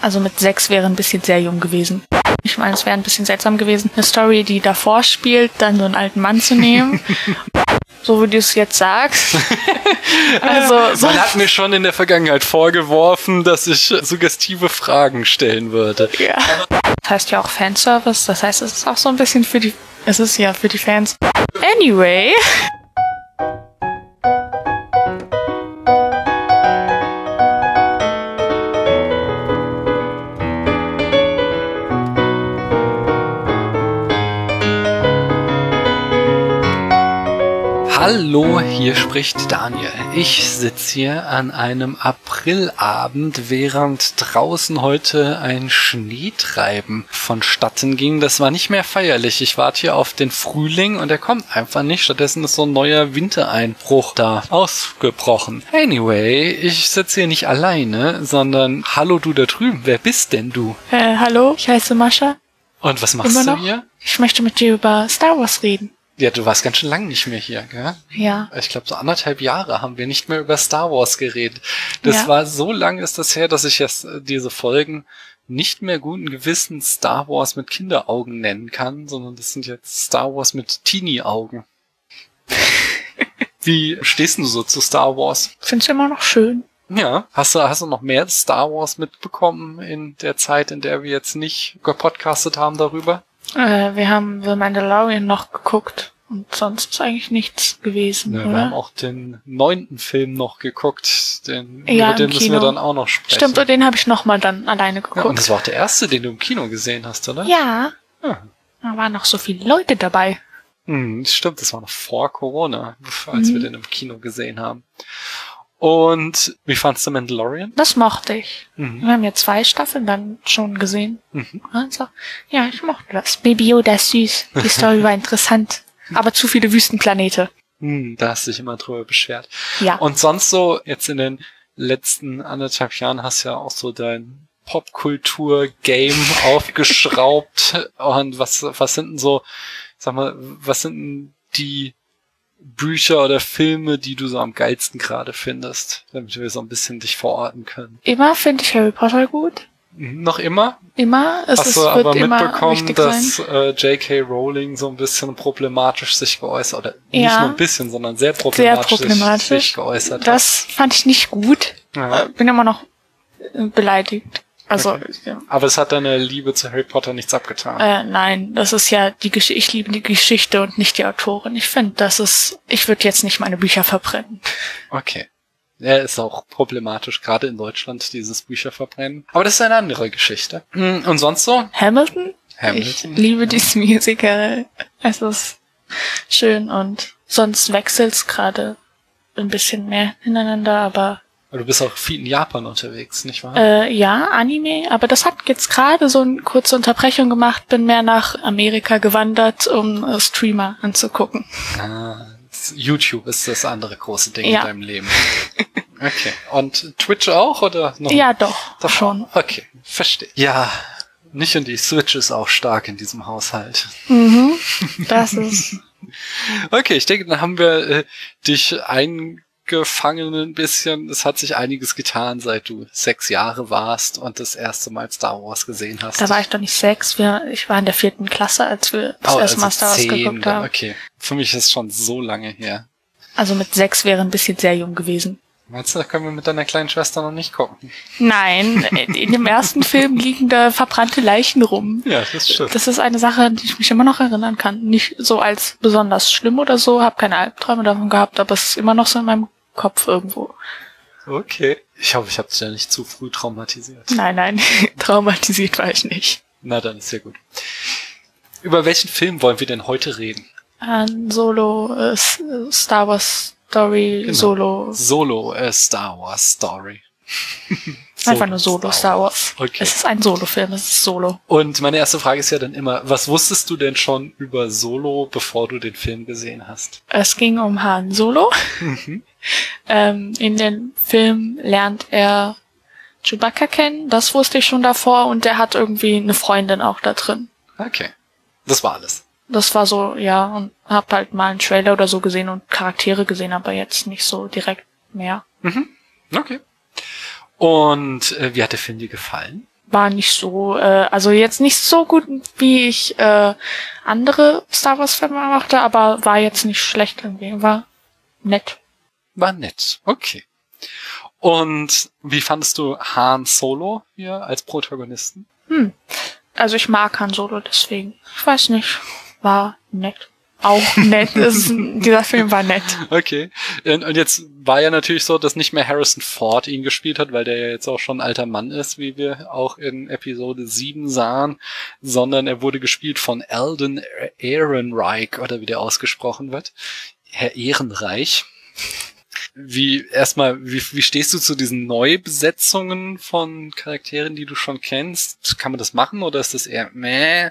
Also mit sechs wäre ein bisschen sehr jung gewesen. Ich meine, es wäre ein bisschen seltsam gewesen, eine Story, die davor spielt, dann so einen alten Mann zu nehmen. so wie du es jetzt sagst. also, so Man hat mir schon in der Vergangenheit vorgeworfen, dass ich suggestive Fragen stellen würde. Ja. Das heißt ja auch Fanservice, das heißt, es ist auch so ein bisschen für die, es ist ja für die Fans. Anyway. Hallo, hier spricht Daniel. Ich sitze hier an einem Aprilabend, während draußen heute ein Schneetreiben vonstatten ging. Das war nicht mehr feierlich. Ich warte hier auf den Frühling und er kommt einfach nicht. Stattdessen ist so ein neuer Wintereinbruch da ausgebrochen. Anyway, ich sitze hier nicht alleine, sondern hallo du da drüben. Wer bist denn du? Äh, hallo, ich heiße Mascha. Und was machst du hier? Ich möchte mit dir über Star Wars reden. Ja, du warst ganz schön lang nicht mehr hier, gell? Ja. Ich glaube, so anderthalb Jahre haben wir nicht mehr über Star Wars geredet. Das ja. war so lang ist das her, dass ich jetzt äh, diese Folgen nicht mehr guten Gewissen Star Wars mit Kinderaugen nennen kann, sondern das sind jetzt Star Wars mit Teenie-Augen. Wie stehst du so zu Star Wars? Find's immer noch schön. Ja. Hast du, hast du noch mehr Star Wars mitbekommen in der Zeit, in der wir jetzt nicht gepodcastet haben darüber? Äh, wir haben The Mandalorian noch geguckt und sonst ist eigentlich nichts gewesen. Ja? Wir haben auch den neunten Film noch geguckt, den, ja, über den müssen wir dann auch noch sprechen. Stimmt, und den habe ich nochmal dann alleine geguckt. Ja, und das war auch der erste, den du im Kino gesehen hast, oder? Ja. ja. Da waren noch so viele Leute dabei. Hm, stimmt, das war noch vor Corona, als mhm. wir den im Kino gesehen haben. Und wie fandst du Mandalorian? Das mochte ich. Mhm. Wir haben ja zwei Staffeln dann schon gesehen. Mhm. Also, ja, ich mochte das. Baby Yoda ist süß. Die Story war interessant. Aber zu viele Wüstenplanete. Hm, da hast du dich immer drüber beschwert. Ja. Und sonst so, jetzt in den letzten anderthalb Jahren hast du ja auch so dein Popkultur-Game aufgeschraubt. Und was, was sind denn so, sag mal, was sind denn die Bücher oder Filme, die du so am geilsten gerade findest, damit wir so ein bisschen dich verorten können? Immer finde ich Harry Potter gut. Noch immer? Immer. Es Hast du aber mitbekommen, dass äh, J.K. Rowling so ein bisschen problematisch sich geäußert oder ja. nicht nur ein bisschen, sondern sehr problematisch, sehr problematisch. sich geäußert hat? Das fand ich nicht gut. Ja. Bin immer noch äh, beleidigt. Also, okay. ja. Aber es hat deine Liebe zu Harry Potter nichts abgetan. Äh, nein, das ist ja die Geschichte. Ich liebe die Geschichte und nicht die Autorin. Ich finde, das ist. Ich würde jetzt nicht meine Bücher verbrennen. Okay. Ja, ist auch problematisch, gerade in Deutschland, dieses Bücher verbrennen. Aber das ist eine andere Geschichte. Hm, und sonst so? Hamilton? Hamilton. Ich liebe dieses Musical. Es ist schön und sonst wechselt's gerade ein bisschen mehr hintereinander, aber Du bist auch viel in Japan unterwegs, nicht wahr? Äh, ja, Anime, aber das hat jetzt gerade so eine kurze Unterbrechung gemacht, bin mehr nach Amerika gewandert, um äh, Streamer anzugucken. Ah, YouTube ist das andere große Ding ja. in deinem Leben. Okay. Und Twitch auch oder noch? Ja, doch, doch schon. Okay, verstehe. Ja, nicht und die Switch ist auch stark in diesem Haushalt. Mhm, das ist. okay, ich denke, dann haben wir äh, dich ein gefangen ein bisschen. Es hat sich einiges getan, seit du sechs Jahre warst und das erste Mal Star Wars gesehen hast. Da war ich doch nicht sechs. Wir, ich war in der vierten Klasse, als wir das oh, erste also Mal Star Wars geguckt haben. Okay. Für mich ist es schon so lange her. Also mit sechs wäre ein bisschen sehr jung gewesen. Meinst du, da können wir mit deiner kleinen Schwester noch nicht gucken? Nein, in dem ersten Film liegen da verbrannte Leichen rum. Ja, das stimmt. Das ist eine Sache, an die ich mich immer noch erinnern kann. Nicht so als besonders schlimm oder so, habe keine Albträume davon gehabt, aber es ist immer noch so in meinem Kopf irgendwo. Okay. Ich hoffe, ich habe dich ja nicht zu früh traumatisiert. Nein, nein, traumatisiert war ich nicht. Na, dann ist ja gut. Über welchen Film wollen wir denn heute reden? An Solo äh, Star Wars Story genau. Solo. Solo äh, Star Wars Story. Einfach nur Solo Star Wars. Okay. Es ist ein Solo-Film, es ist Solo. Und meine erste Frage ist ja dann immer, was wusstest du denn schon über Solo, bevor du den Film gesehen hast? Es ging um Han Solo. Mhm. Ähm, in dem Film lernt er Chewbacca kennen, das wusste ich schon davor und der hat irgendwie eine Freundin auch da drin. Okay. Das war alles. Das war so, ja, und hab halt mal einen Trailer oder so gesehen und Charaktere gesehen, aber jetzt nicht so direkt mehr. Mhm. Okay. Und äh, wie hat der Film dir gefallen? War nicht so, äh, also jetzt nicht so gut, wie ich äh, andere Star Wars Filme machte, aber war jetzt nicht schlecht irgendwie. War nett. War nett, okay. Und wie fandest du Han Solo hier als Protagonisten? Hm. Also ich mag Han Solo deswegen. Ich weiß nicht. War nett auch nett. Ist, dieser Film war nett. Okay. Und jetzt war ja natürlich so, dass nicht mehr Harrison Ford ihn gespielt hat, weil der ja jetzt auch schon ein alter Mann ist, wie wir auch in Episode 7 sahen, sondern er wurde gespielt von Alden Ehrenreich oder wie der ausgesprochen wird. Herr Ehrenreich. Wie erstmal, wie, wie stehst du zu diesen Neubesetzungen von Charakteren, die du schon kennst? Kann man das machen oder ist das eher meh?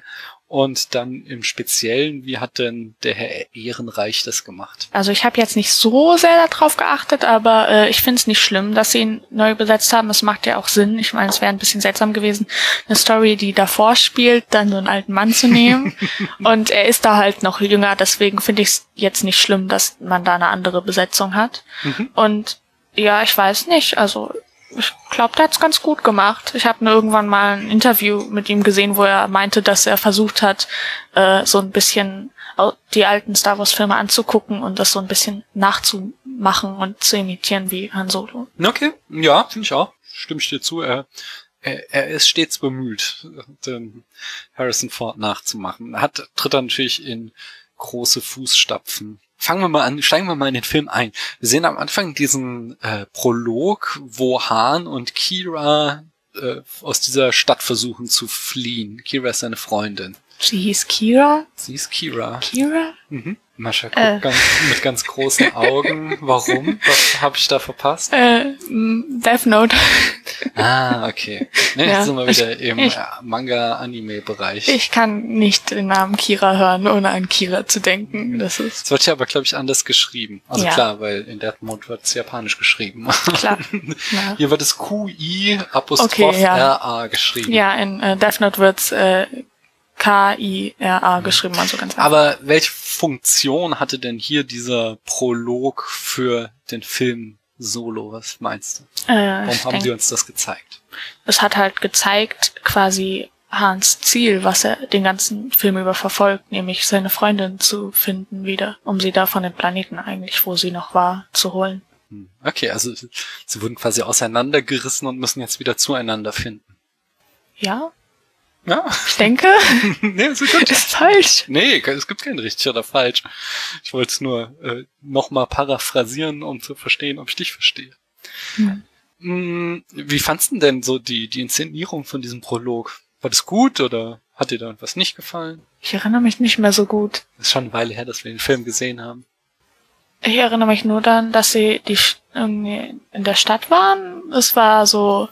Und dann im Speziellen, wie hat denn der Herr Ehrenreich das gemacht? Also ich habe jetzt nicht so sehr darauf geachtet, aber äh, ich finde es nicht schlimm, dass sie ihn neu besetzt haben. Es macht ja auch Sinn. Ich meine, es wäre ein bisschen seltsam gewesen, eine Story, die davor spielt, dann so einen alten Mann zu nehmen. Und er ist da halt noch jünger, deswegen finde ich es jetzt nicht schlimm, dass man da eine andere Besetzung hat. Mhm. Und ja, ich weiß nicht. Also ich glaube, der hat's ganz gut gemacht. Ich habe irgendwann mal ein Interview mit ihm gesehen, wo er meinte, dass er versucht hat, äh, so ein bisschen die alten Star Wars Filme anzugucken und das so ein bisschen nachzumachen und zu imitieren wie Han Solo. Okay, ja, finde ich auch. Stimme ich dir zu. Er, er, er ist stets bemüht, den Harrison Ford nachzumachen. Hat, tritt er natürlich in große Fußstapfen fangen wir mal an, steigen wir mal in den Film ein. Wir sehen am Anfang diesen äh, Prolog, wo Han und Kira äh, aus dieser Stadt versuchen zu fliehen. Kira ist seine Freundin. Sie hieß Kira? Sie ist Kira. Kira? Mhm. Mascha guckt äh. ganz, mit ganz großen Augen. Warum? Was habe ich da verpasst? Äh, Death Note. Ah, okay. Ne, ja, jetzt sind wir wieder ich, im äh, Manga-Anime-Bereich. Ich kann nicht den Namen Kira hören, ohne an Kira zu denken. Das ist. Es wird ja aber, glaube ich, anders geschrieben. Also ja. klar, weil in Death Note wird es japanisch geschrieben. Klar. Ja. Hier wird es QI Apostroph okay, geschrieben. Ja, in äh, Death Note wird's äh, K-I-R-A geschrieben, also ganz einfach. Aber welche Funktion hatte denn hier dieser Prolog für den Film Solo? Was meinst du? Äh, Warum haben sie uns das gezeigt? Es hat halt gezeigt, quasi Hans Ziel, was er den ganzen Film über verfolgt, nämlich seine Freundin zu finden wieder, um sie da von dem Planeten eigentlich, wo sie noch war, zu holen. Hm. Okay, also sie wurden quasi auseinandergerissen und müssen jetzt wieder zueinander finden. Ja, ja. Ich denke. nee, ist, gut. ist falsch. Nee, es gibt kein richtig oder falsch. Ich wollte es nur äh, nochmal paraphrasieren, um zu verstehen, ob ich dich verstehe. Hm. Wie fandst du denn so die, die Inszenierung von diesem Prolog? War das gut oder hat dir da was nicht gefallen? Ich erinnere mich nicht mehr so gut. Das ist schon eine Weile her, dass wir den Film gesehen haben. Ich erinnere mich nur dann, dass sie die irgendwie in der Stadt waren. Es war so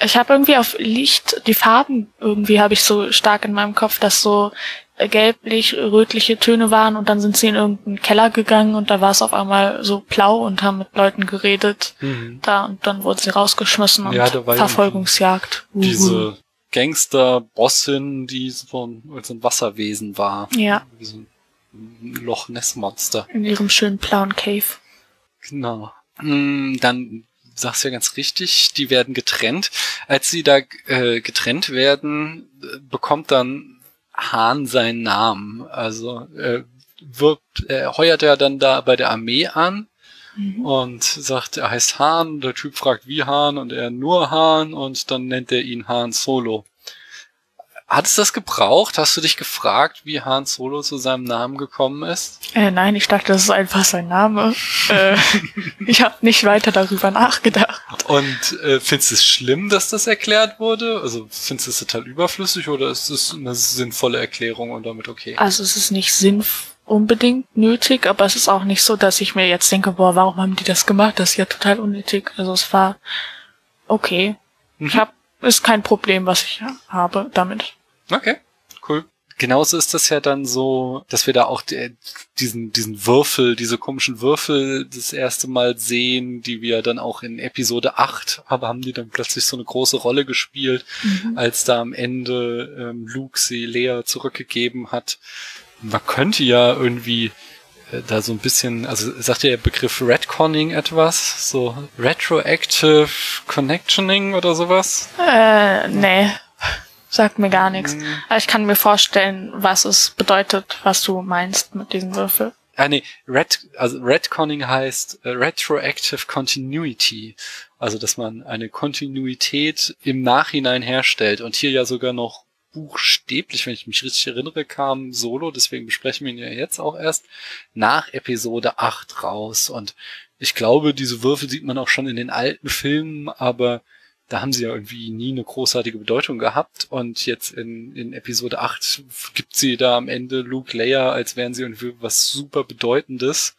ich habe irgendwie auf Licht, die Farben irgendwie habe ich so stark in meinem Kopf, dass so gelblich, rötliche Töne waren und dann sind sie in irgendeinen Keller gegangen und da war es auf einmal so blau und haben mit Leuten geredet. Mhm. Da und dann wurden sie rausgeschmissen und ja, Verfolgungsjagd. Uhu. Diese Gangster-Bossin, die so ein, so ein Wasserwesen war. Ja. Wie so ein Loch Ness Monster. In ihrem schönen blauen Cave. Genau. Mm, dann sagst ja ganz richtig, die werden getrennt. Als sie da äh, getrennt werden, bekommt dann Hahn seinen Namen. Also äh, wirbt, er heuert er dann da bei der Armee an mhm. und sagt, er heißt Hahn. Der Typ fragt, wie Hahn und er nur Hahn und dann nennt er ihn Hahn Solo. Hat es das gebraucht? Hast du dich gefragt, wie Han Solo zu seinem Namen gekommen ist? Äh, nein, ich dachte, das ist einfach sein Name. äh, ich habe nicht weiter darüber nachgedacht. Und äh, findest du es schlimm, dass das erklärt wurde? Also findest du es total überflüssig oder ist es eine sinnvolle Erklärung und damit okay? Also es ist nicht sinnvoll unbedingt nötig, aber es ist auch nicht so, dass ich mir jetzt denke, boah, warum haben die das gemacht? Das ist ja total unnötig. Also es war okay. Mhm. Ich habe ist kein Problem, was ich habe damit. Okay, cool. Genauso ist das ja dann so, dass wir da auch die, diesen, diesen Würfel, diese komischen Würfel das erste Mal sehen, die wir dann auch in Episode 8, aber haben die dann plötzlich so eine große Rolle gespielt, mhm. als da am Ende ähm, Luke sie Lea zurückgegeben hat. Man könnte ja irgendwie da so ein bisschen, also sagt der Begriff Redconning etwas? So Retroactive Connectioning oder sowas? Äh, nee. Sagt mir gar nichts. Aber ich kann mir vorstellen, was es bedeutet, was du meinst mit diesem Würfel. Ah nee, Red, also Redconning heißt äh, Retroactive Continuity. Also dass man eine Kontinuität im Nachhinein herstellt und hier ja sogar noch buchstäblich, wenn ich mich richtig erinnere, kam Solo, deswegen besprechen wir ihn ja jetzt auch erst, nach Episode 8 raus. Und ich glaube, diese Würfel sieht man auch schon in den alten Filmen, aber da haben sie ja irgendwie nie eine großartige Bedeutung gehabt. Und jetzt in, in Episode 8 gibt sie da am Ende Luke Leia, als wären sie irgendwie was super Bedeutendes.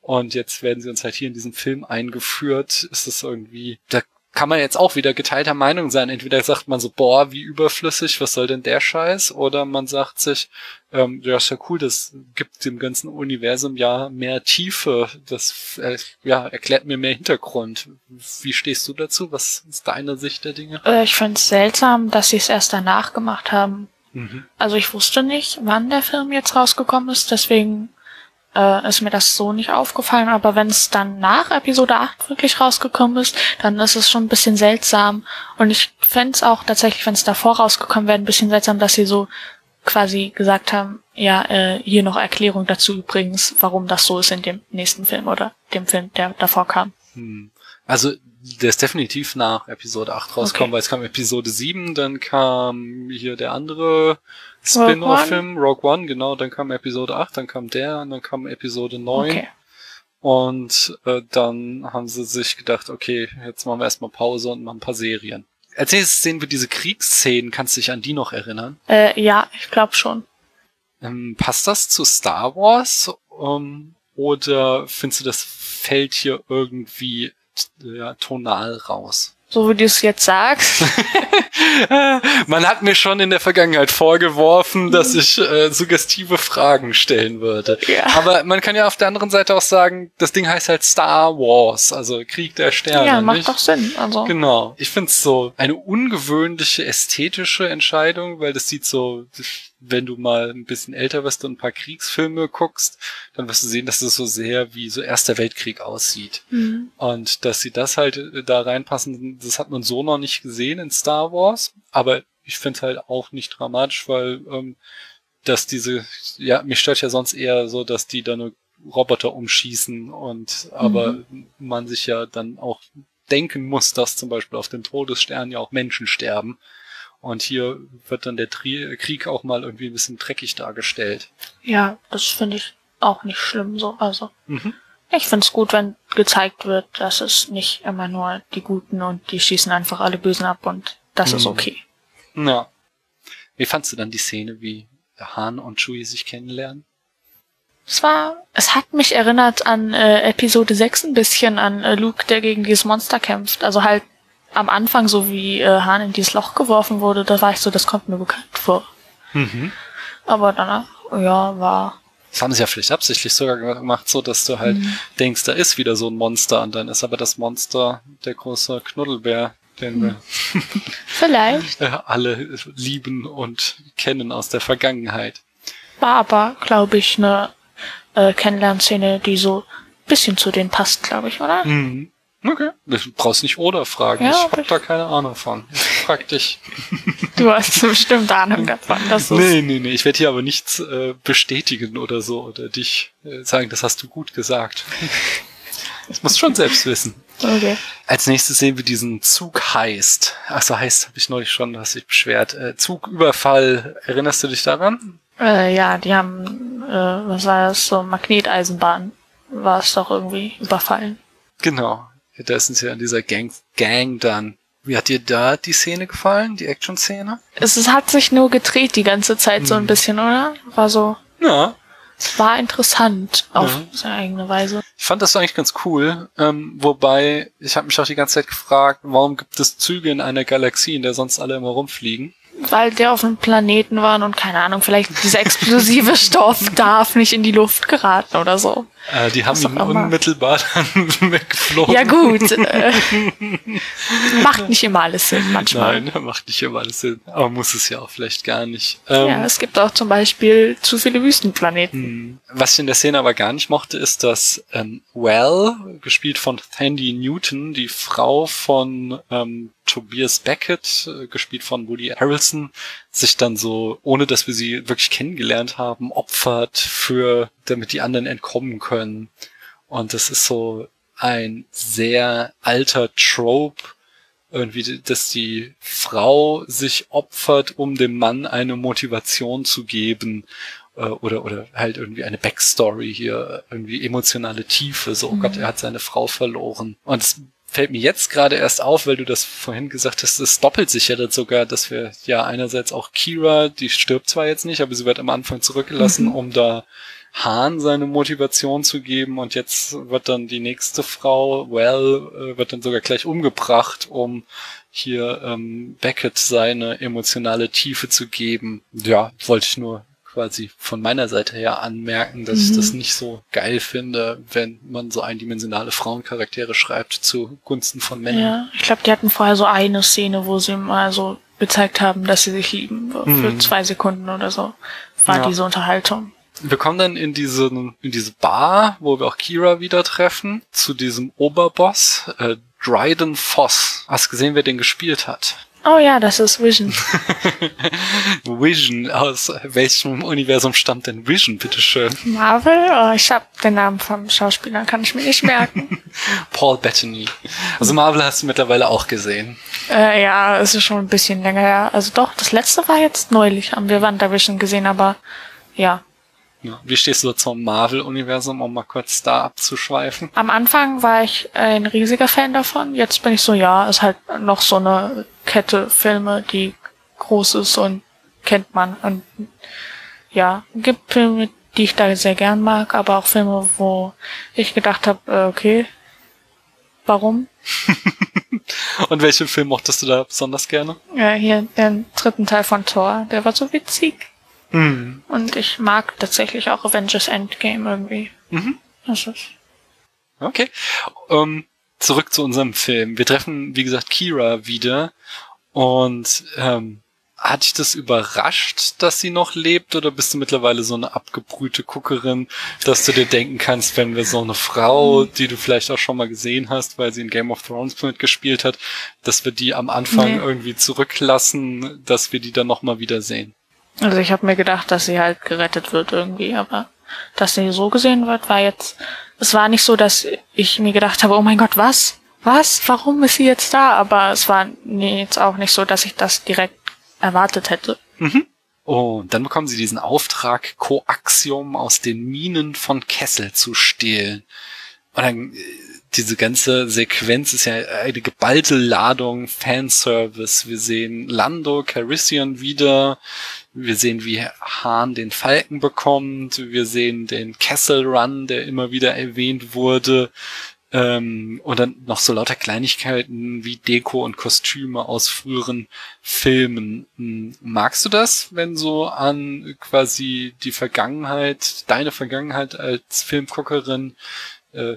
Und jetzt werden sie uns halt hier in diesem Film eingeführt. Ist das irgendwie, da kann man jetzt auch wieder geteilter Meinung sein. Entweder sagt man so, boah, wie überflüssig, was soll denn der Scheiß? Oder man sagt sich, ähm, ja, ist ja cool, das gibt dem ganzen Universum ja mehr Tiefe. Das äh, ja, erklärt mir mehr Hintergrund. Wie stehst du dazu? Was ist deine Sicht der Dinge? Äh, ich finde es seltsam, dass sie es erst danach gemacht haben. Mhm. Also ich wusste nicht, wann der Film jetzt rausgekommen ist, deswegen äh, ist mir das so nicht aufgefallen. Aber wenn es dann nach Episode 8 wirklich rausgekommen ist, dann ist es schon ein bisschen seltsam. Und ich fände es auch tatsächlich, wenn es davor rausgekommen wäre, ein bisschen seltsam, dass sie so quasi gesagt haben, ja, äh, hier noch Erklärung dazu übrigens, warum das so ist in dem nächsten Film oder dem Film, der davor kam. Hm. Also der ist definitiv nach Episode 8 rausgekommen, Okay. weil es kam Episode 7, dann kam hier der andere Spin-off-Film, Rogue One, genau, dann kam Episode 8, dann kam der und dann kam Episode 9 Okay. und äh, dann haben sie sich gedacht, okay, jetzt machen wir erstmal Pause und machen ein paar Serien. Als nächstes sehen wir diese Kriegsszenen, kannst du dich an die noch erinnern? Äh, ja, ich glaube schon. Ähm, passt das zu Star Wars? Ähm, oder findest du, das fällt hier irgendwie ja, tonal raus? So wie du es jetzt sagst. Man hat mir schon in der Vergangenheit vorgeworfen, dass ich äh, suggestive Fragen stellen würde. Ja. Aber man kann ja auf der anderen Seite auch sagen, das Ding heißt halt Star Wars, also Krieg der Sterne. ja, macht nicht? doch Sinn. Also. Genau. Ich find's so eine ungewöhnliche ästhetische Entscheidung, weil das sieht so, wenn du mal ein bisschen älter wirst und ein paar Kriegsfilme guckst, dann wirst du sehen, dass es so sehr wie so Erster Weltkrieg aussieht. Mhm. Und dass sie das halt äh, da reinpassen, das hat man so noch nicht gesehen in Star Wars. Aber ich finde halt auch nicht dramatisch, weil ähm, dass diese, ja, mich stört ja sonst eher so, dass die da nur Roboter umschießen und aber man sich ja dann auch denken muss, dass zum Beispiel auf den Todessternen ja auch Menschen sterben. Und hier wird dann der Tri Krieg auch mal irgendwie ein bisschen dreckig dargestellt. Ja, das finde ich auch nicht schlimm so. Also. Mhm. Ich finde es gut, wenn gezeigt wird, dass es nicht immer nur die Guten und die schießen einfach alle Bösen ab und das ist Mhm. okay. Ja. Wie fandst du dann die Szene, wie Han und Chewie sich kennenlernen? Es war, es hat mich erinnert an äh, Episode 6 ein bisschen, an äh, Luke, der gegen dieses Monster kämpft. Also halt am Anfang, so wie äh, Han in dieses Loch geworfen wurde, da war ich so, das kommt mir bekannt vor. Mhm. Aber danach, ja, war, Das haben sie ja vielleicht absichtlich sogar gemacht, so dass du halt denkst, da ist wieder so ein Monster und dann ist aber das Monster der große Knuddelbär, den vielleicht, wir äh, alle lieben und kennen aus der Vergangenheit. war aber, glaube ich, eine äh, Kennenlernszene, die so ein bisschen zu denen passt, glaube ich, oder? Mhm. Okay. Du brauchst nicht oder fragen. Ja, ich hab da keine Ahnung von. Ich frag dich. Du hast bestimmt Ahnung davon, dass es Nee, nee, nee. Ich werde hier aber nichts äh, bestätigen oder so oder dich äh, sagen, das hast du gut gesagt. Das musst du schon selbst wissen. Okay. Als nächstes sehen wir diesen Zug heißt. Achso, heißt habe ich neulich schon, hast dich beschwert. Äh, Zugüberfall. Erinnerst du dich daran? Äh, ja, die haben, äh, was war das, so Magneteisenbahn war es doch irgendwie überfallen. Genau. Da sind sie ja in dieser Gang, Gang dann. Wie hat dir da die Szene gefallen, die Action-Szene? Es, es hat sich nur gedreht die ganze Zeit so ein bisschen, oder? War so, Ja, war interessant auf Ja. seine eigene Weise. Ich fand das eigentlich ganz cool, ähm, wobei ich habe mich auch die ganze Zeit gefragt, warum gibt es Züge in einer Galaxie, in der sonst alle immer rumfliegen? Weil der auf einem Planeten war und keine Ahnung, vielleicht dieser explosive Stoff darf nicht in die Luft geraten oder so. Äh, die haben ihn unmittelbar dann weggeflogen. Ja gut. Äh, macht nicht immer alles Sinn manchmal. Nein, macht nicht immer alles Sinn. Aber muss es ja auch vielleicht gar nicht. Ähm, ja, es gibt auch zum Beispiel zu viele Wüstenplaneten. Hm. Was ich in der Szene aber gar nicht mochte, ist, dass ähm, Well, gespielt von Thandie Newton, die Frau von ähm, Tobias Beckett, äh, gespielt von Woody Harrelson, sich dann so, ohne dass wir sie wirklich kennengelernt haben, opfert für, damit die anderen entkommen können. Und das ist so ein sehr alter Trope, irgendwie, dass die Frau sich opfert, um dem Mann eine Motivation zu geben äh, oder oder halt irgendwie eine Backstory hier, irgendwie emotionale Tiefe. So, oh Gott, mhm. er hat seine Frau verloren. Und es fällt mir jetzt gerade erst auf, weil du das vorhin gesagt hast, es doppelt sich ja das sogar, dass wir ja einerseits auch Kira, die stirbt zwar jetzt nicht, aber sie wird am Anfang zurückgelassen, mhm. um da Hahn seine Motivation zu geben und jetzt wird dann die nächste Frau, Well, äh, wird dann sogar gleich umgebracht, um hier ähm, Beckett seine emotionale Tiefe zu geben. Ja, wollte ich nur quasi von meiner Seite her anmerken, dass mhm. ich das nicht so geil finde, wenn man so eindimensionale Frauencharaktere schreibt zu Gunsten von Männern. Ja, ich glaube, die hatten vorher so eine Szene, wo sie mal so gezeigt haben, dass sie sich lieben. Für mhm. zwei Sekunden oder so war ja. diese Unterhaltung. Wir kommen dann in diese, in diese Bar, wo wir auch Kira wieder treffen, zu diesem Oberboss, äh, Dryden Foss. Hast gesehen, wer den gespielt hat? Oh ja, das ist Vision. Vision, aus welchem Universum stammt denn Vision, bitteschön? Marvel? Oh, ich hab den Namen vom Schauspieler, kann ich mir nicht merken. Paul Bettany. Also Marvel hast du mittlerweile auch gesehen. Äh, ja, es ist schon ein bisschen länger her. Also doch, das letzte war jetzt neulich, haben wir WandaVision gesehen, aber ja, ja. Wie stehst du zum Marvel-Universum, um mal kurz da abzuschweifen? Am Anfang war ich ein riesiger Fan davon. Jetzt bin ich so, ja, ist halt noch so eine Kette Filme, die groß ist und kennt man. Und ja, gibt Filme, die ich da sehr gern mag, aber auch Filme, wo ich gedacht habe, äh, okay, warum? und welchen Film mochtest du da besonders gerne? Ja, hier den dritten Teil von Thor, der war so witzig. Mhm. Und ich mag tatsächlich auch Avengers Endgame irgendwie. Mhm. Das ist. Okay. Ähm, zurück zu unserem Film. Wir treffen, wie gesagt, Kira wieder. Und ähm, hat dich das überrascht, dass sie noch lebt, oder bist du mittlerweile so eine abgebrühte Guckerin, dass du dir denken kannst, wenn wir so eine Frau, die du vielleicht auch schon mal gesehen hast, weil sie in Game of Thrones mitgespielt hat, dass wir die am Anfang nee. irgendwie zurücklassen, dass wir die dann nochmal wiedersehen? Also ich habe mir gedacht, dass sie halt gerettet wird irgendwie, aber dass sie so gesehen wird, war jetzt, es war nicht so, dass ich mir gedacht habe, oh mein Gott, was? Was? Warum ist sie jetzt da? Aber es war jetzt auch nicht so, dass ich das direkt erwartet hätte. Mhm. Und dann bekommen sie diesen Auftrag, Koaxium aus den Minen von Kessel zu stehlen. Und dann, äh, diese ganze Sequenz ist ja eine geballte Ladung Fanservice. Wir sehen Lando Carissian wieder, wir sehen, wie Hahn den Falken bekommt. Wir sehen den Kessel Run, der immer wieder erwähnt wurde. Ähm, und dann noch so lauter Kleinigkeiten wie Deko und Kostüme aus früheren Filmen. Hm, magst du das, wenn so an quasi die Vergangenheit, deine Vergangenheit als Filmguckerin äh,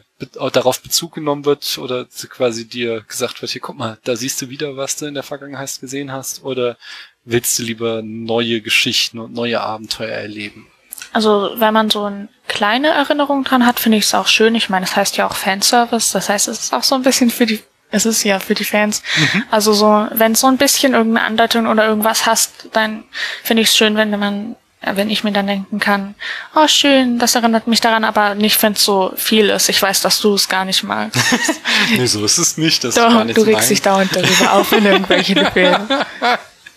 darauf Bezug genommen wird oder quasi dir gesagt wird, hier guck mal, da siehst du wieder, was du in der Vergangenheit gesehen hast oder willst du lieber neue Geschichten und neue Abenteuer erleben? Also wenn man so eine kleine Erinnerung dran hat, finde ich es auch schön. Ich meine, es heißt ja auch Fanservice, das heißt, es ist auch so ein bisschen für die, es ist ja für die Fans. Mhm. Also so, wenn so ein bisschen irgendeine Andeutung oder irgendwas hast, dann finde ich es schön, wenn man wenn ich mir dann denken kann, oh schön, das erinnert mich daran, aber nicht, wenn es so viel ist. Ich weiß, dass du es gar nicht magst. nee, so ist es nicht. Das Doch, du regst dich dauernd darüber auf, wenn irgendwelche Befehle.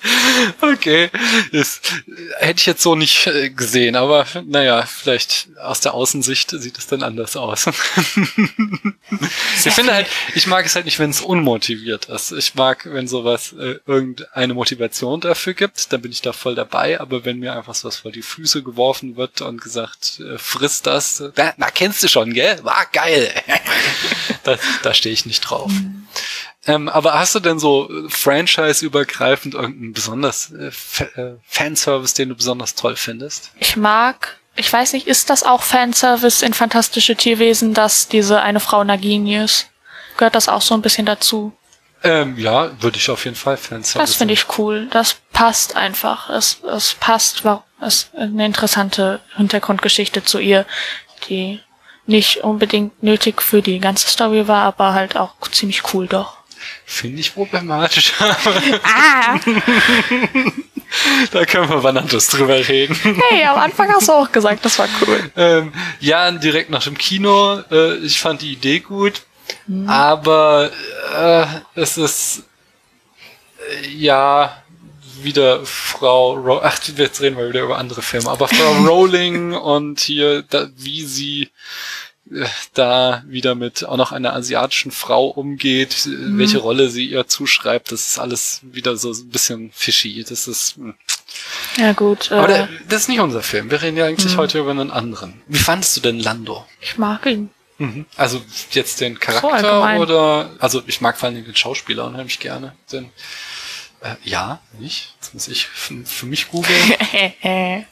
Okay, das hätte ich jetzt so nicht äh, gesehen, aber naja, vielleicht aus der Außensicht sieht es dann anders aus. ich finde halt, ich mag es halt nicht, wenn es unmotiviert ist. Ich mag, wenn sowas äh, irgendeine Motivation dafür gibt, dann bin ich da voll dabei, aber wenn mir einfach sowas vor die Füße geworfen wird und gesagt, äh, friss das, na, na kennst du schon, gell? War geil. da da stehe ich nicht drauf. Mhm. Ähm, aber hast du denn so äh, franchise-übergreifend irgendeinen besonders äh, äh, Fanservice, den du besonders toll findest? Ich mag, ich weiß nicht, ist das auch Fanservice in Fantastische Tierwesen, dass diese eine Frau Nagini ist? Gehört das auch so ein bisschen dazu? Ähm, ja, würde ich auf jeden Fall Fanservice. Das finde ich cool. Das passt einfach. Es, es passt, es ist eine interessante Hintergrundgeschichte zu ihr, die nicht unbedingt nötig für die ganze Story war, aber halt auch ziemlich cool doch. Finde ich problematisch. Ah! da können wir wann anders drüber reden. Hey, am Anfang hast du auch gesagt, das war cool. ähm, ja, direkt nach dem Kino. Äh, ich fand die Idee gut, aber äh, es ist äh, ja wieder Frau Ro Ach, jetzt reden wir wieder über andere Filme, aber Frau Rowling und hier, da, wie sie äh, da wieder mit auch noch einer asiatischen Frau umgeht, äh, welche Rolle sie ihr zuschreibt, das ist alles wieder so ein bisschen fishy. Das ist, hm. Ja gut, aber äh, der, das ist nicht unser Film. Wir reden ja eigentlich heute über einen anderen. Wie fandest du denn Lando? ich mag ihn. Mhm. Also jetzt den Charakter allgemein. oder also ich mag vor allem den Schauspieler unheimlich gerne. Den, äh, ja, nicht? Jetzt muss ich für, für mich googeln.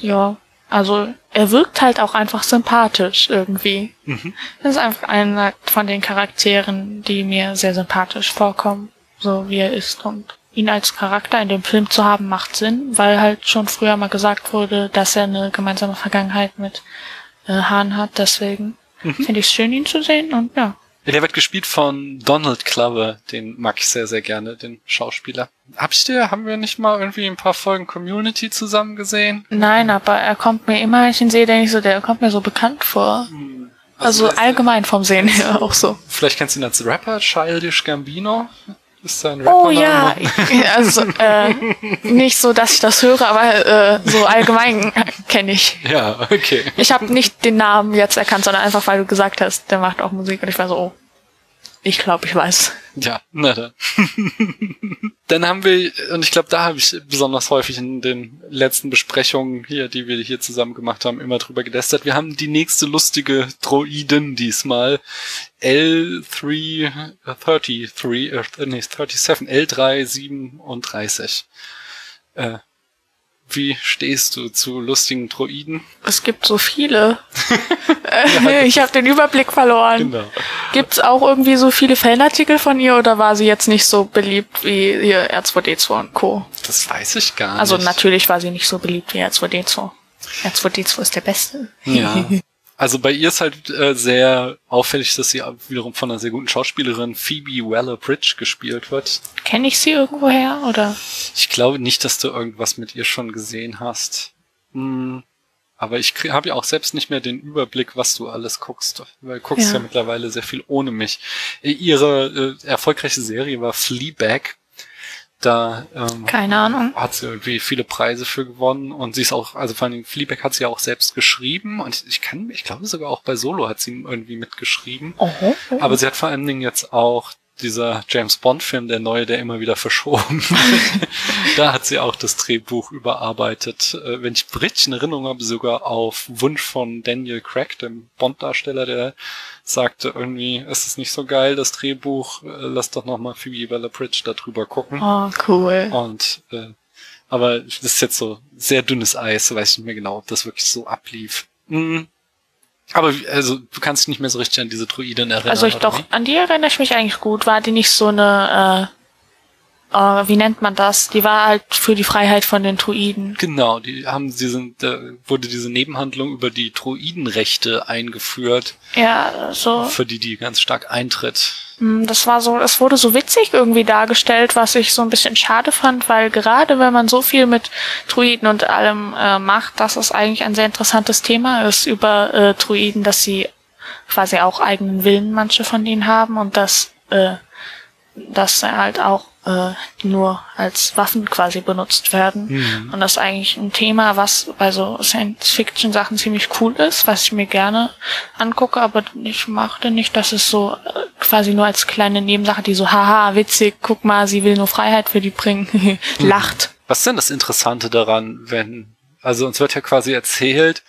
ja, also er wirkt halt auch einfach sympathisch irgendwie. Das ist einfach einer von den Charakteren, die mir sehr sympathisch vorkommen, so wie er ist. Und ihn als Charakter in dem Film zu haben, macht Sinn, weil halt schon früher mal gesagt wurde, dass er eine gemeinsame Vergangenheit mit äh, Hahn hat. Deswegen finde ich es schön, ihn zu sehen und ja. Der wird gespielt von Donald Glover, den mag ich sehr, sehr gerne, den Schauspieler. Hab ich dir, haben wir nicht mal irgendwie ein paar Folgen Community zusammen gesehen? Nein, aber er kommt mir immer, wenn ich ihn sehe, denke ich so, der kommt mir so bekannt vor. Also ist- allgemein vom Sehen her auch so. Vielleicht kennst du ihn als Rapper, Childish Gambino. Ist sein Oh Rappername? ja, also äh, nicht so, dass ich das höre, aber äh, so allgemein kenne ich. Ja, okay. Ich habe nicht den Namen jetzt erkannt, sondern einfach, weil du gesagt hast, der macht auch Musik und ich war so, oh, ich glaube, ich weiß. Ja, na dann. dann haben wir, und ich glaube, da habe ich besonders häufig in den letzten Besprechungen hier, die wir hier zusammen gemacht haben, immer drüber gelästert. Wir haben die nächste lustige Droidin diesmal. L333, äh, nee, 37, L337. Äh, wie stehst du zu lustigen Droiden? Es gibt so viele. Äh, ich habe den Überblick verloren. Genau. Gibt's auch irgendwie so viele Fanartikel von ihr oder war sie jetzt nicht so beliebt wie hier R2D2 und Co.? Das weiß ich gar nicht. Also natürlich war sie nicht so beliebt wie R2D2. R2D2 ist der Beste. Ja. Also bei ihr ist halt äh, sehr auffällig, dass sie wiederum von einer sehr guten Schauspielerin Phoebe Waller-Bridge gespielt wird. Kenne ich sie irgendwoher oder? Ich glaube nicht, dass du irgendwas mit ihr schon gesehen hast. Hm. Aber ich habe ja auch selbst nicht mehr den Überblick, was du alles guckst. Weil du guckst ja, Ja. mittlerweile sehr viel ohne mich. Äh, Ihre äh, erfolgreiche Serie war Fleabag. Da ähm, Keine Ahnung. hat sie irgendwie viele Preise für gewonnen und sie ist auch, also vor allem Fleabag hat sie ja auch selbst geschrieben und ich kann, ich glaube sogar auch bei Solo hat sie irgendwie mitgeschrieben. Oh. Aber sie hat vor allen Dingen jetzt auch dieser James Bond Film, der neue, der immer wieder verschoben. wird. da hat sie auch das Drehbuch überarbeitet. Äh, Wenn ich richtig in Erinnerung habe, sogar auf Wunsch von Daniel Craig, dem Bond-Darsteller, der sagte irgendwie, es ist nicht so geil, das Drehbuch, äh, lass doch nochmal Phoebe Waller-Bridge da drüber gucken. Oh, cool. Und äh, aber das ist jetzt so sehr dünnes Eis, weiß ich nicht mehr genau, ob das wirklich so ablief. Mhm. Aber wie- also du kannst dich nicht mehr so richtig an diese Druiden erinnern. Also ich doch, an die erinnere ich mich eigentlich gut. War die nicht so eine, äh, äh, wie nennt man das? Die war halt für die Freiheit von den Druiden. Genau, die haben sie sind, da wurde diese Nebenhandlung über die Druidenrechte eingeführt, Ja, so. für die die ganz stark eintritt. Mm, Das war so, es wurde so witzig irgendwie dargestellt, was ich so ein bisschen schade fand, weil gerade wenn man so viel mit Druiden und allem äh, macht, dass es eigentlich ein sehr interessantes Thema ist über äh, Druiden, dass sie quasi auch eigenen Willen manche von denen haben und dass äh, dass halt auch äh, nur als Waffen quasi benutzt werden. Und das ist eigentlich ein Thema, was bei so Science-Fiction-Sachen ziemlich cool ist, was ich mir gerne angucke, aber ich machte nicht, dass es so äh, quasi nur als kleine Nebensache, die so, haha, witzig, guck mal, sie will nur Freiheit für die bringen, lacht. Was ist denn das Interessante daran, wenn, also uns wird ja quasi erzählt,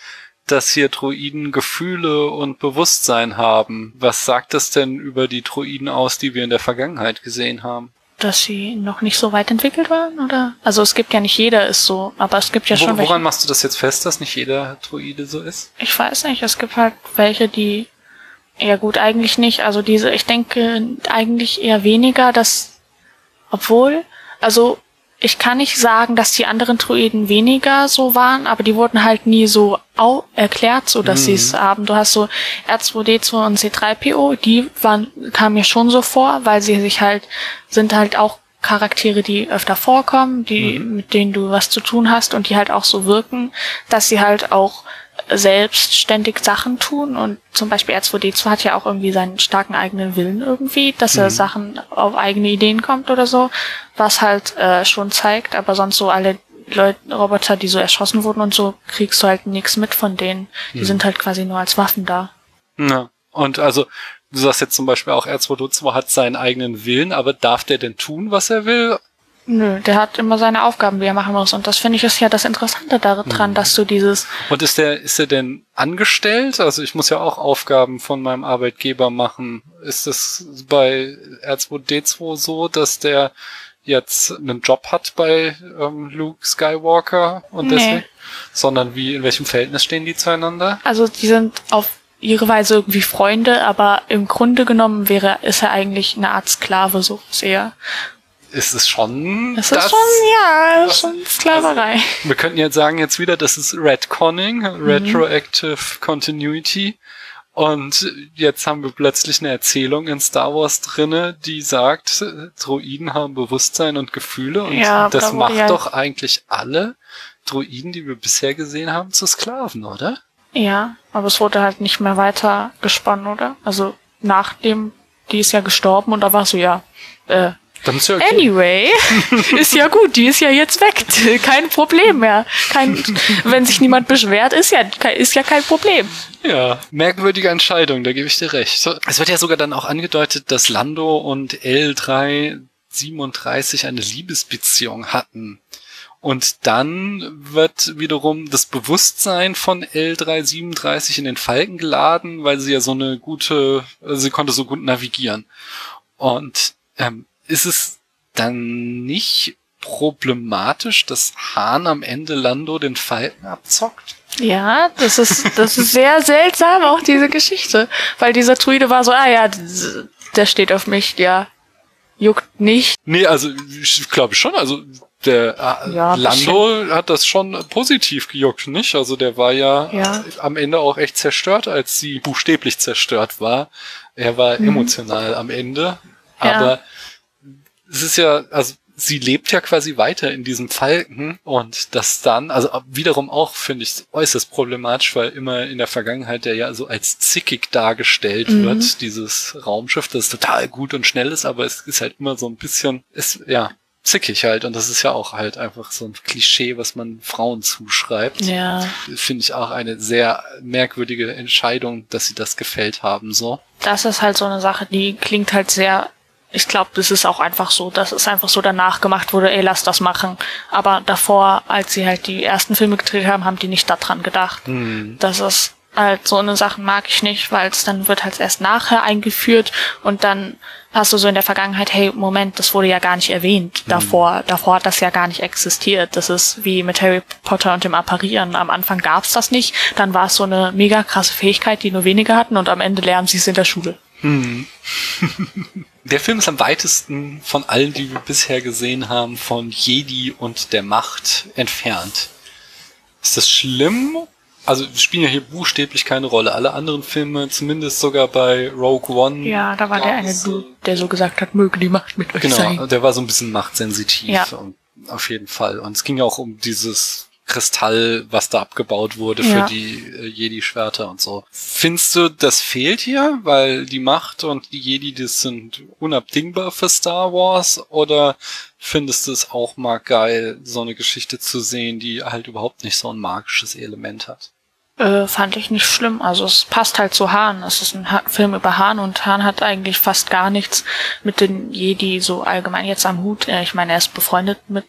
dass hier Droiden Gefühle und Bewusstsein haben. Was sagt das denn über die Droiden aus, die wir in der Vergangenheit gesehen haben? Dass sie noch nicht so weit entwickelt waren, oder? Also es gibt ja nicht jeder ist so, aber es gibt ja Wo, schon welche. woran machst du das jetzt fest, dass nicht jeder Droide so ist? Ich weiß nicht, es gibt halt welche, die ja gut, eigentlich nicht. Also diese, ich denke eigentlich eher weniger, dass obwohl, also ich kann nicht sagen, dass die anderen Druiden weniger so waren, aber die wurden halt nie so au erklärt, so dass sie es haben. Du hast so R2D2 und C3PO, die waren, kamen mir schon so vor, weil sie sich halt, sind halt auch Charaktere, die öfter vorkommen, die, mit denen du was zu tun hast und die halt auch so wirken, dass sie halt auch selbstständig Sachen tun und zum Beispiel R2D2 hat ja auch irgendwie seinen starken eigenen Willen irgendwie, dass er Sachen auf eigene Ideen kommt oder so, was halt äh, schon zeigt, aber sonst so alle Leute, Roboter, die so erschossen wurden und so, kriegst du halt nichts mit von denen. Die sind halt quasi nur als Waffen da. Ja. Und also, du sagst jetzt zum Beispiel auch, R2D2 hat seinen eigenen Willen, aber darf der denn tun, was er will? Nö, der hat immer seine Aufgaben, die er machen muss. Und das finde ich ist ja das Interessante daran, dass du dieses, Und ist der, ist er denn angestellt? Also ich muss ja auch Aufgaben von meinem Arbeitgeber machen. Ist es bei R2D2 so, dass der jetzt einen Job hat bei ähm, Luke Skywalker und Nee. deswegen? Sondern wie, in welchem Verhältnis stehen die zueinander? also die sind auf ihre Weise irgendwie Freunde, aber im Grunde genommen wäre, ist er eigentlich eine Art Sklave, so sehr. Ist es schon Das ist das? schon, ja, ist schon Sklaverei. Wir könnten jetzt sagen jetzt wieder, das ist Redconning, Retroactive Continuity. Und jetzt haben wir plötzlich eine Erzählung in Star Wars drinne, die sagt, Droiden haben Bewusstsein und Gefühle. Und Ja, das macht ja- doch eigentlich alle Droiden, die wir bisher gesehen haben, zu Sklaven, oder? Ja, aber es wurde halt nicht mehr weiter gesponnen, oder? Also nach dem, die ist ja gestorben und da war so, ja, äh, Dann ist ja okay. Anyway, ist ja gut, die ist ja jetzt weg. Kein Problem mehr. Kein, wenn sich niemand beschwert, ist ja, ist ja kein Problem. Ja, merkwürdige Entscheidung, da gebe ich dir recht. Es wird ja sogar dann auch angedeutet, dass Lando und L337 eine Liebesbeziehung hatten. Und dann wird wiederum das Bewusstsein von L337 in den Falken geladen, weil sie ja so eine gute, also sie konnte so gut navigieren. Und ähm, ist es dann nicht problematisch, dass Hahn am Ende Lando den Falken abzockt? Ja, das ist, das ist sehr seltsam, auch diese Geschichte. Weil dieser Druide war so, ah ja, der steht auf mich, ja, juckt nicht. Nee, also ich glaube schon, also der äh, Ja, Lando hat das schon positiv gejuckt, nicht? Also der war ja, Ja. am Ende auch echt zerstört, als sie buchstäblich zerstört war. Er war emotional am Ende, Mhm. Ja. aber es ist ja, also sie lebt ja quasi weiter in diesem Falken und das dann, also wiederum auch finde ich äußerst problematisch, weil immer in der Vergangenheit der ja so als zickig dargestellt Mhm. wird, dieses Raumschiff, das total gut und schnell ist, aber es ist halt immer so ein bisschen, ist, ja, zickig halt und das ist ja auch halt einfach so ein Klischee, was man Frauen zuschreibt. Ja. Finde ich auch eine sehr merkwürdige Entscheidung, dass sie das gefällt haben, so. Das ist halt so eine Sache, die klingt halt sehr, ich glaube, das ist auch einfach so, dass es einfach so danach gemacht wurde, ey, lass das machen. Aber davor, als sie halt die ersten Filme gedreht haben, haben die nicht daran gedacht. Das ist halt so eine Sachen mag ich nicht, weil es dann wird halt erst nachher eingeführt und dann hast du so in der Vergangenheit, hey, Moment, das wurde ja gar nicht erwähnt. Davor, davor hat das ja gar nicht existiert. Das ist wie mit Harry Potter und dem Apparieren. Am Anfang gab's das nicht, dann war es so eine mega krasse Fähigkeit, die nur wenige hatten und am Ende lernen sie es in der Schule. Der Film ist am weitesten von allen, die wir bisher gesehen haben, von Jedi und der Macht entfernt. Ist das schlimm? Also spielen ja hier buchstäblich keine Rolle. Alle anderen Filme, zumindest sogar bei Rogue One. Ja, da war der eine Dude, der so gesagt hat, möge die Macht mit euch Genau, sein. der war so ein bisschen machtsensitiv. Ja. Auf jeden Fall. Und es ging ja auch um dieses Kristall, was da abgebaut wurde Ja. für die äh, Jedi-Schwerter und so. Findest du, das fehlt hier? Weil die Macht und die Jedi, das sind unabdingbar für Star Wars? Oder findest du es auch mal geil, so eine Geschichte zu sehen, die halt überhaupt nicht so ein magisches Element hat? Äh, fand ich nicht schlimm. Also es passt halt zu Hahn. Es ist ein ha Film über Hahn und Hahn hat eigentlich fast gar nichts mit den Jedi so allgemein jetzt am Hut. Äh, Ich meine, er ist befreundet mit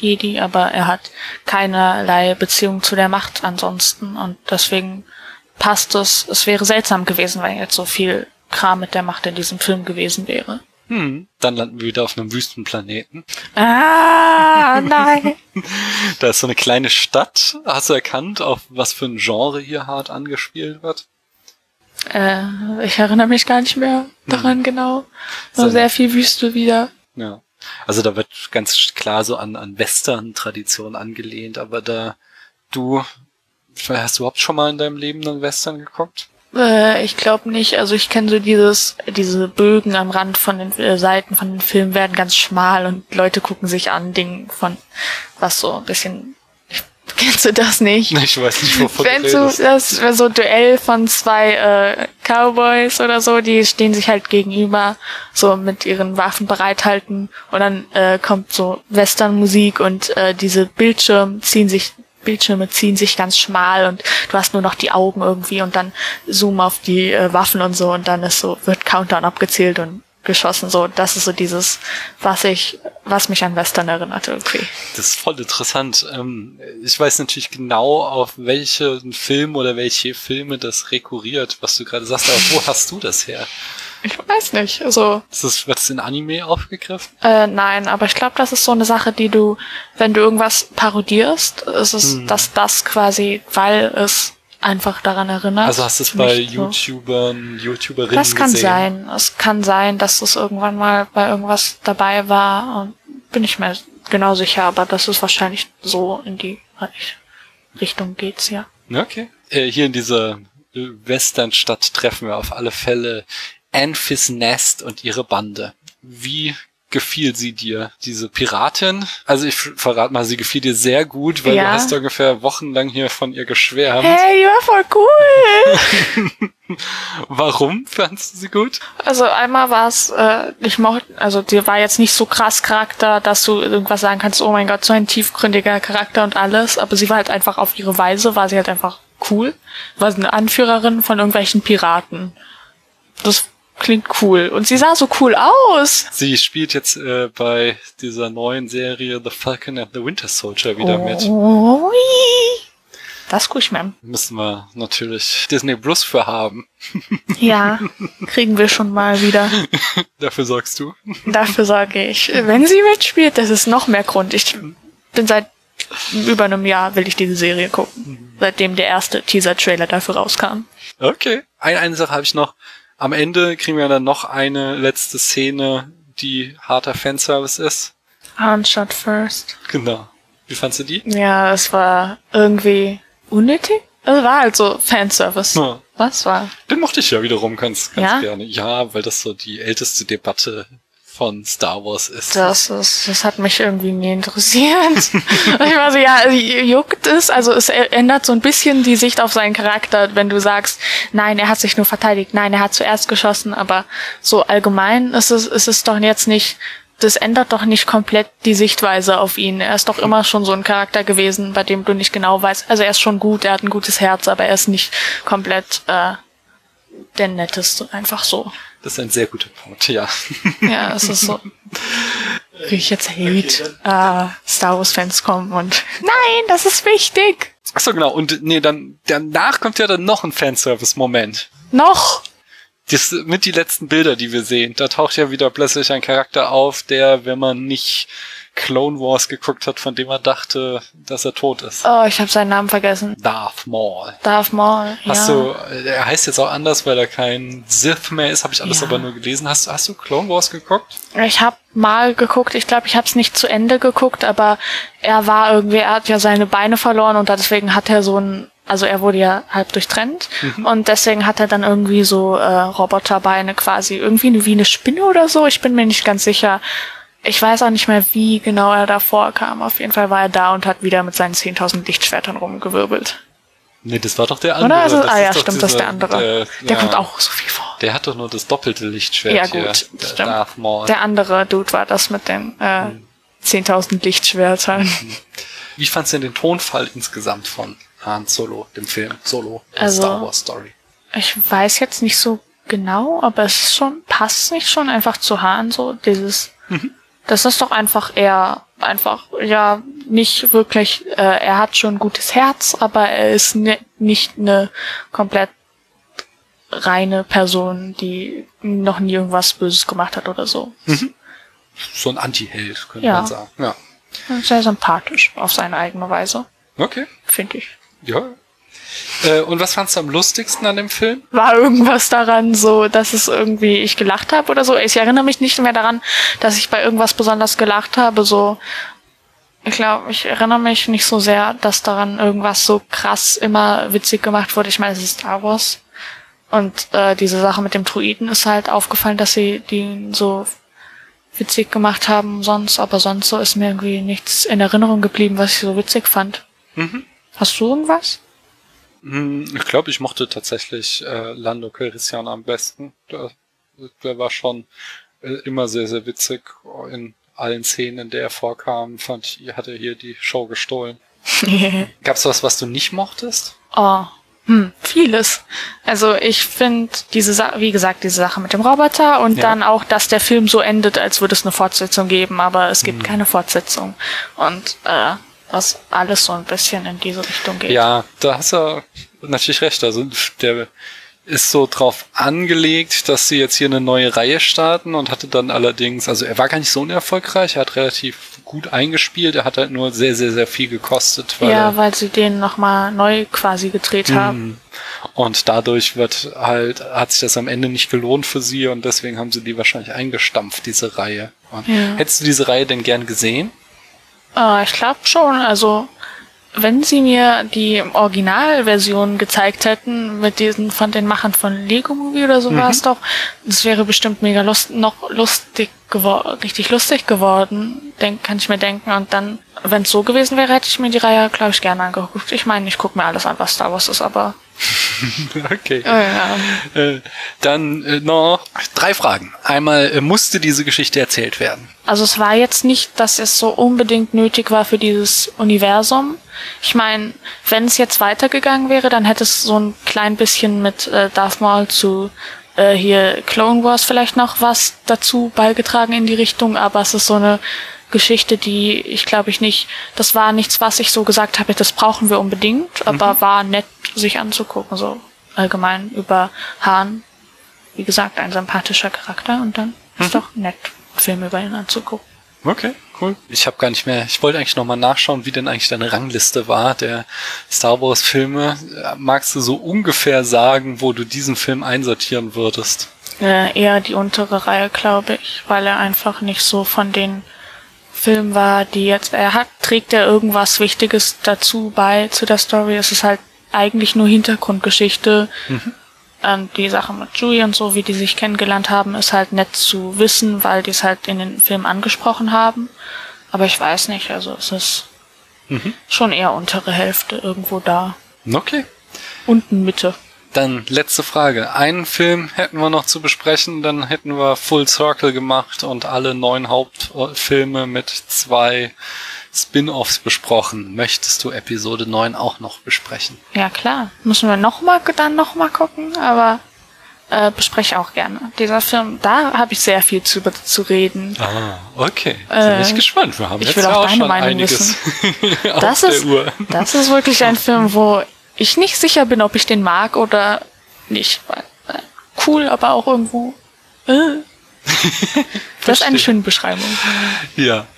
Jedi, aber er hat keinerlei Beziehung zu der Macht ansonsten und deswegen passt es. Es wäre seltsam gewesen, wenn jetzt so viel Kram mit der Macht in diesem Film gewesen wäre. Hm, dann landen wir wieder auf einem Wüstenplaneten. Ah, nein. da ist so eine kleine Stadt. Hast du erkannt, auf was für ein Genre hier hart angespielt wird? Äh, ich erinnere mich gar nicht mehr daran hm. genau. Nur sehr viel Wüste wieder. Ja. Also da wird ganz klar so an, an Western-Tradition angelehnt, aber da du, hast du überhaupt schon mal in deinem Leben einen Western geguckt? Äh, ich glaube nicht. Also ich kenne so dieses, diese Bögen am Rand von den äh, Seiten von den Filmen werden ganz schmal und Leute gucken sich an, Ding von was so ein bisschen. Kennst du das nicht? Ich weiß nicht, wovon Wenn du das so Duell von zwei äh, Cowboys oder so, die stehen sich halt gegenüber, so mit ihren Waffen bereithalten und dann äh, kommt so Westernmusik und äh, diese Bildschirme ziehen sich Bildschirme ziehen sich ganz schmal und du hast nur noch die Augen irgendwie und dann zoom auf die äh, Waffen und so und dann ist so, wird Countdown abgezählt und geschossen. So, das ist so dieses, was ich, was mich an Western erinnert irgendwie. Das ist voll interessant. Ähm, ich weiß natürlich genau, auf welchen Film oder welche Filme das rekurriert, was du gerade sagst, aber wo hast du das her? Ich weiß nicht. Also. Ist das, wird das in Anime aufgegriffen? Äh, nein, aber ich glaube, das ist so eine Sache, die du, wenn du irgendwas parodierst, ist es, hm. dass das quasi, weil es einfach daran erinnert. Also hast du es bei YouTubern, YouTuberinnen Das kann gesehen? sein. Es kann sein, dass es irgendwann mal bei irgendwas dabei war und bin ich mir genau sicher, aber das ist wahrscheinlich so in die Richtung geht's ja. Okay. Äh, hier in dieser Westernstadt treffen wir auf alle Fälle Anfis Nest und ihre Bande. Wie gefiel sie dir, diese Piratin? Also ich verrate mal, sie gefiel dir sehr gut, weil ja. du hast ungefähr wochenlang hier von ihr geschwärmt. Hey, die war voll cool. Warum fandst du sie gut? Also einmal war es, äh, ich mochte, also die war jetzt nicht so krass Charakter, dass du irgendwas sagen kannst, oh mein Gott, so ein tiefgründiger Charakter und alles, aber sie war halt einfach auf ihre Weise, war sie halt einfach cool. War eine Anführerin von irgendwelchen Piraten. Das klingt cool. Und sie sah so cool aus. Sie spielt jetzt äh, bei dieser neuen Serie The Falcon and the Winter Soldier wieder oh, mit. Ui. Das guck ich mir Müssen wir natürlich Disney Plus für haben. Ja, kriegen wir schon mal wieder. Dafür sorgst du? Dafür sorge ich. Wenn sie mitspielt, das ist noch mehr Grund. Ich bin seit über einem Jahr will ich diese Serie gucken. Seitdem der erste Teaser-Trailer dafür rauskam. Okay. Eine, eine Sache habe ich noch. Am Ende kriegen wir dann noch eine letzte Szene, die harter Fanservice ist. Shot first. Genau. Wie fandst du die? Ja, es war irgendwie unnötig. Es war halt so Fanservice. Ja. Was war? Den mochte ich ja wiederum ganz, ganz ja? gerne. Ja, weil das so die älteste Debatte von Star Wars ist. Das ist, das hat mich irgendwie nie interessiert. ich war so, ja, juckt es, also es ändert so ein bisschen die Sicht auf seinen Charakter, wenn du sagst, nein, er hat sich nur verteidigt, nein, er hat zuerst geschossen, aber so allgemein ist es, ist es doch jetzt nicht, das ändert doch nicht komplett die Sichtweise auf ihn. Er ist doch immer schon so ein Charakter gewesen, bei dem du nicht genau weißt. Also er ist schon gut, er hat ein gutes Herz, aber er ist nicht komplett äh, der netteste, einfach so. Das ist ein sehr guter Punkt, ja. Ja, es ist so. Wie ich jetzt Hate äh, Star Wars Fans kommen und nein, das ist wichtig. Ach so genau und nee, dann danach kommt ja dann noch ein Fanservice Moment. Noch? Das mit die letzten Bilder, die wir sehen. Da taucht ja wieder plötzlich ein Charakter auf, der, wenn man nicht Clone Wars geguckt hat, von dem er dachte, dass er tot ist. Oh, ich habe seinen Namen vergessen. Darth Maul. Darth Maul, ja. Hast du, er heißt jetzt auch anders, weil er kein Sith mehr ist, habe ich alles ja. aber nur gelesen. Hast, hast du Clone Wars geguckt? Ich habe mal geguckt, ich glaube, ich habe es nicht zu Ende geguckt, aber er war irgendwie, er hat ja seine Beine verloren und deswegen hat er so ein also er wurde ja halb durchtrennt mhm. und deswegen hat er dann irgendwie so äh, Roboterbeine quasi, irgendwie wie eine Spinne oder so, ich bin mir nicht ganz sicher. Ich weiß auch nicht mehr, wie genau er da vorkam. Auf jeden Fall war er da und hat wieder mit seinen 10.000 Lichtschwertern rumgewirbelt. Nee, das war doch der andere. Oder? Also, das ah ja, stimmt, dieser, das ist der andere. Der, der ja, kommt auch so viel vor. Der hat doch nur das doppelte Lichtschwert Ja gut, hier, der stimmt. Darth Maul. Der andere Dude war das mit den äh, hm. 10.000 Lichtschwertern. Mhm. Wie fandst du denn den Tonfall insgesamt von Han Solo, dem Film Solo, also, Star Wars Story? Ich weiß jetzt nicht so genau, aber es ist schon, passt nicht schon einfach zu Han so, dieses... Mhm das ist doch einfach eher einfach ja nicht wirklich. Äh, er hat schon ein gutes Herz, aber er ist ne, nicht eine komplett reine Person, die noch nie irgendwas Böses gemacht hat oder so. So ein Anti-Held, könnte Ja. man sagen. Ja. Sehr sympathisch auf seine eigene Weise, Okay. finde ich. Ja. Äh, und was fandst du am lustigsten an dem Film? War irgendwas daran so, dass es irgendwie ich gelacht habe oder so? Ich erinnere mich nicht mehr daran, dass ich bei irgendwas besonders gelacht habe. So, ich glaube, ich erinnere mich nicht so sehr, dass daran irgendwas so krass immer witzig gemacht wurde. Ich meine, es ist Star Wars. Und äh, diese Sache mit dem Druiden ist halt aufgefallen, dass sie die so witzig gemacht haben sonst, aber sonst so ist mir irgendwie nichts in Erinnerung geblieben, was ich so witzig fand. Mhm. Hast du irgendwas? Hm, Ich glaube, ich mochte tatsächlich äh, Lando Calrissian am besten. Der, der war schon äh, immer sehr, sehr witzig. In allen Szenen, in der er vorkam, fand ich, hat er hier die Show gestohlen. Gab's was, was du nicht mochtest? Oh, hm, vieles. Also ich finde diese Sache, wie gesagt, diese Sache mit dem Roboter und Ja. dann auch, dass der Film so endet, als würde es eine Fortsetzung geben, aber es gibt keine Fortsetzung. Und äh, was alles so ein bisschen in diese Richtung geht. Ja, da hast du natürlich recht. Also der ist so drauf angelegt, dass sie jetzt hier eine neue Reihe starten und hatte dann allerdings, also er war gar nicht so unerfolgreich, er hat relativ gut eingespielt, er hat halt nur sehr, sehr, sehr viel gekostet, weil ja, weil sie den nochmal neu quasi gedreht haben. Mhm. und dadurch wird halt, hat sich das am Ende nicht gelohnt für sie und deswegen haben sie die wahrscheinlich eingestampft, diese Reihe. Ja. Hättest du diese Reihe denn gern gesehen? Äh, ich glaube schon. Also wenn sie mir die Originalversion gezeigt hätten mit diesen von den Machern von Lego Movie oder so war es doch, das wäre bestimmt mega lust noch lustig geworden, richtig lustig geworden, denk, kann ich mir denken. Und dann, wenn es so gewesen wäre, hätte ich mir die Reihe, glaube ich, gerne angeguckt. Ich meine, ich gucke mir alles an, was Star Wars ist, aber Okay. äh, ja. Äh, dann äh, noch drei Fragen. Einmal, äh, musste diese Geschichte erzählt werden? Also es war jetzt nicht, dass es so unbedingt nötig war für dieses Universum. Ich meine, wenn es jetzt weitergegangen wäre, dann hätte es so ein klein bisschen mit äh, Darth Maul zu äh, hier Clone Wars vielleicht noch was dazu beigetragen in die Richtung, aber es ist so eine Geschichte, die ich glaube ich nicht, das war nichts, was ich so gesagt habe, das brauchen wir unbedingt, aber war nett sich anzugucken, so allgemein über Hahn. Wie gesagt, ein sympathischer Charakter und dann ist doch nett, Filme über ihn anzugucken. Okay, cool. Ich habe gar nicht mehr, ich wollte eigentlich nochmal nachschauen, wie denn eigentlich deine Rangliste war der Star Wars Filme. Magst du so ungefähr sagen, wo du diesen Film einsortieren würdest? Äh, eher die untere Reihe, glaube ich, weil er einfach nicht so von den Filmen war, die jetzt, er hat, trägt er irgendwas Wichtiges dazu bei zu der Story. Es ist halt eigentlich nur Hintergrundgeschichte. Ähm, die Sache mit Chewie und so, wie die sich kennengelernt haben, ist halt nett zu wissen, weil die es halt in den Filmen angesprochen haben. Aber ich weiß nicht, also es ist schon eher untere Hälfte irgendwo da. Okay. Unten Mitte. Dann letzte Frage. Einen Film hätten wir noch zu besprechen, dann hätten wir Full Circle gemacht und alle neun Hauptfilme mit zwei Spin-offs besprochen. Möchtest du Episode 9 auch noch besprechen? Ja, klar. Müssen wir noch mal, dann noch mal gucken, aber äh, bespreche auch gerne. Dieser Film, da habe ich sehr viel zu, zu reden. Ah, okay. Äh, Bin ich gespannt. Wir haben ich jetzt will auch auch deine schon Meinung einiges auf Das ist, das ist wirklich ein Film, wo ich nicht sicher bin, ob ich den mag oder nicht. Cool, aber auch irgendwo. Äh. Das ist eine schöne Beschreibung. Ja,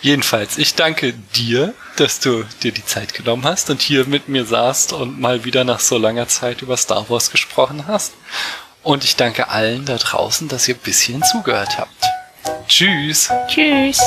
jedenfalls, ich danke dir, dass du dir die Zeit genommen hast und hier mit mir saßt und mal wieder nach so langer Zeit über Star Wars gesprochen hast. Und ich danke allen da draußen, dass ihr ein bisschen zugehört habt. Tschüss. Tschüss.